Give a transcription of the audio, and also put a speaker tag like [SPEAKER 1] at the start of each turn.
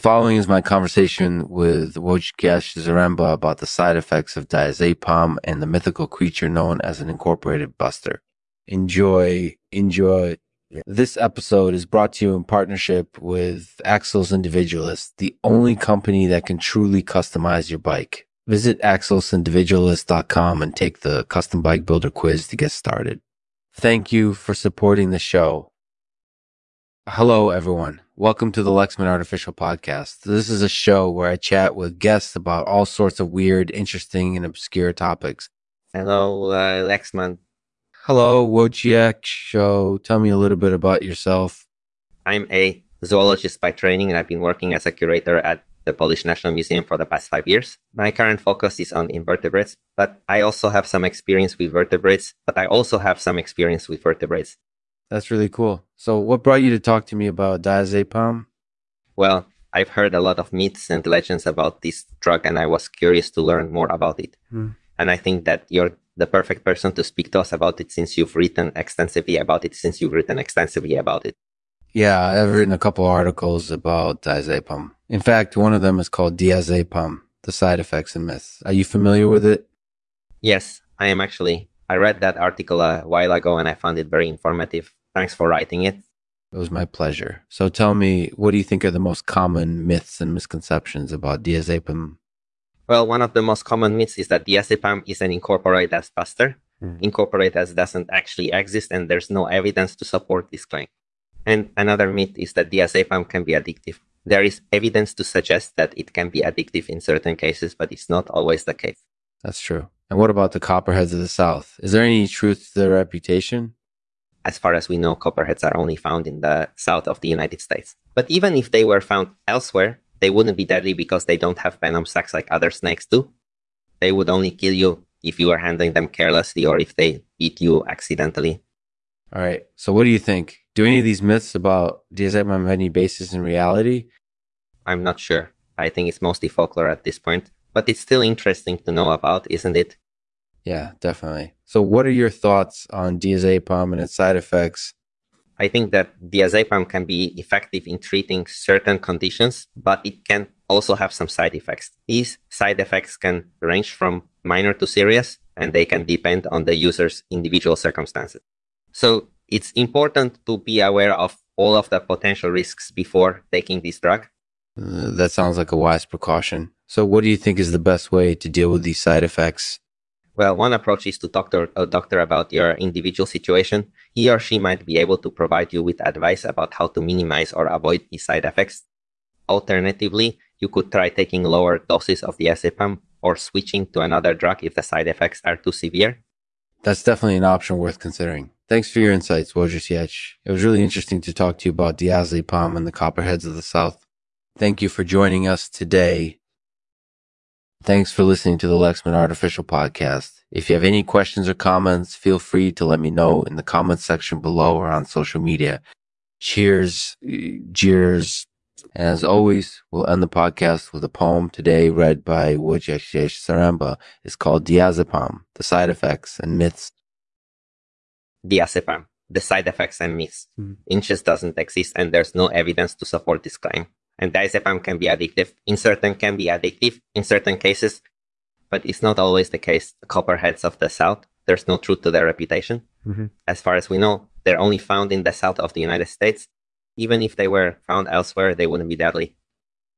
[SPEAKER 1] following is my conversation with Wojciech Zaremba about the side effects of diazepam and the mythical creature known as an incorporated buster. Enjoy, enjoy. This episode is brought to you in partnership with Axles Individualist, the only company that can truly customize your bike. Visit axlesindividualist.com and take the custom bike builder quiz to get started. Thank you for supporting the show. Hello, everyone. Welcome to the Lexman Artificial Podcast. This is a show where I chat with guests about all sorts of weird, interesting, and obscure topics.
[SPEAKER 2] Hello, uh, Lexman.
[SPEAKER 1] Hello, Wojciech. So tell me a little bit about yourself.
[SPEAKER 2] I'm a zoologist by training, and I've been working as a curator at the Polish National Museum for the past five years. My current focus is on invertebrates, but I also have some experience with vertebrates, but I also have some experience with vertebrates.
[SPEAKER 1] That's really cool. So, what brought you to talk to me about diazepam?
[SPEAKER 2] Well, I've heard a lot of myths and legends about this drug, and I was curious to learn more about it. Hmm. And I think that you're the perfect person to speak to us about it since you've written extensively about it, since you've written extensively about it.
[SPEAKER 1] Yeah, I've written a couple articles about diazepam. In fact, one of them is called Diazepam, the side effects and myths. Are you familiar with it?
[SPEAKER 2] Yes, I am actually. I read that article a while ago and I found it very informative. Thanks for writing it.
[SPEAKER 1] It was my pleasure. So tell me, what do you think are the most common myths and misconceptions about diazepam?
[SPEAKER 2] Well, one of the most common myths is that diazepam is an incorporated as buster. Mm. Incorporated as doesn't actually exist and there's no evidence to support this claim. And another myth is that diazepam can be addictive. There is evidence to suggest that it can be addictive in certain cases, but it's not always the case.
[SPEAKER 1] That's true. And what about the copperheads of the South? Is there any truth to their reputation?
[SPEAKER 2] As far as we know, copperheads are only found in the south of the United States. But even if they were found elsewhere, they wouldn't be deadly because they don't have venom sacs like other snakes do. They would only kill you if you were handling them carelessly or if they eat you accidentally.
[SPEAKER 1] All right. So, what do you think? Do any of these myths about diazepam have any basis in reality?
[SPEAKER 2] I'm not sure. I think it's mostly folklore at this point, but it's still interesting to know about, isn't it?
[SPEAKER 1] Yeah, definitely. So, what are your thoughts on diazepam and its side effects?
[SPEAKER 2] I think that diazepam can be effective in treating certain conditions, but it can also have some side effects. These side effects can range from minor to serious, and they can depend on the user's individual circumstances. So, it's important to be aware of all of the potential risks before taking this drug.
[SPEAKER 1] Uh, that sounds like a wise precaution. So, what do you think is the best way to deal with these side effects?
[SPEAKER 2] Well, one approach is to talk to a doctor about your individual situation. He or she might be able to provide you with advice about how to minimize or avoid these side effects. Alternatively, you could try taking lower doses of the diazepam or switching to another drug if the side effects are too severe.
[SPEAKER 1] That's definitely an option worth considering. Thanks for your insights, Wojciech. It was really interesting to talk to you about diazepam and the copperheads of the South. Thank you for joining us today Thanks for listening to the Lexman Artificial Podcast. If you have any questions or comments, feel free to let me know in the comments section below or on social media. Cheers, jeers. And as always, we'll end the podcast with a poem today read by Wojciech Zaremba. It's called Diazepam, The Side Effects and Myths.
[SPEAKER 2] Diazepam, The Side Effects and Myths. Mm-hmm. Inches doesn't exist and there's no evidence to support this claim and diazepam can be addictive. Insertan can be addictive in certain cases, but it's not always the case. The copperheads of the South, there's no truth to their reputation. Mm-hmm. As far as we know, they're only found in the South of the United States. Even if they were found elsewhere, they wouldn't be deadly.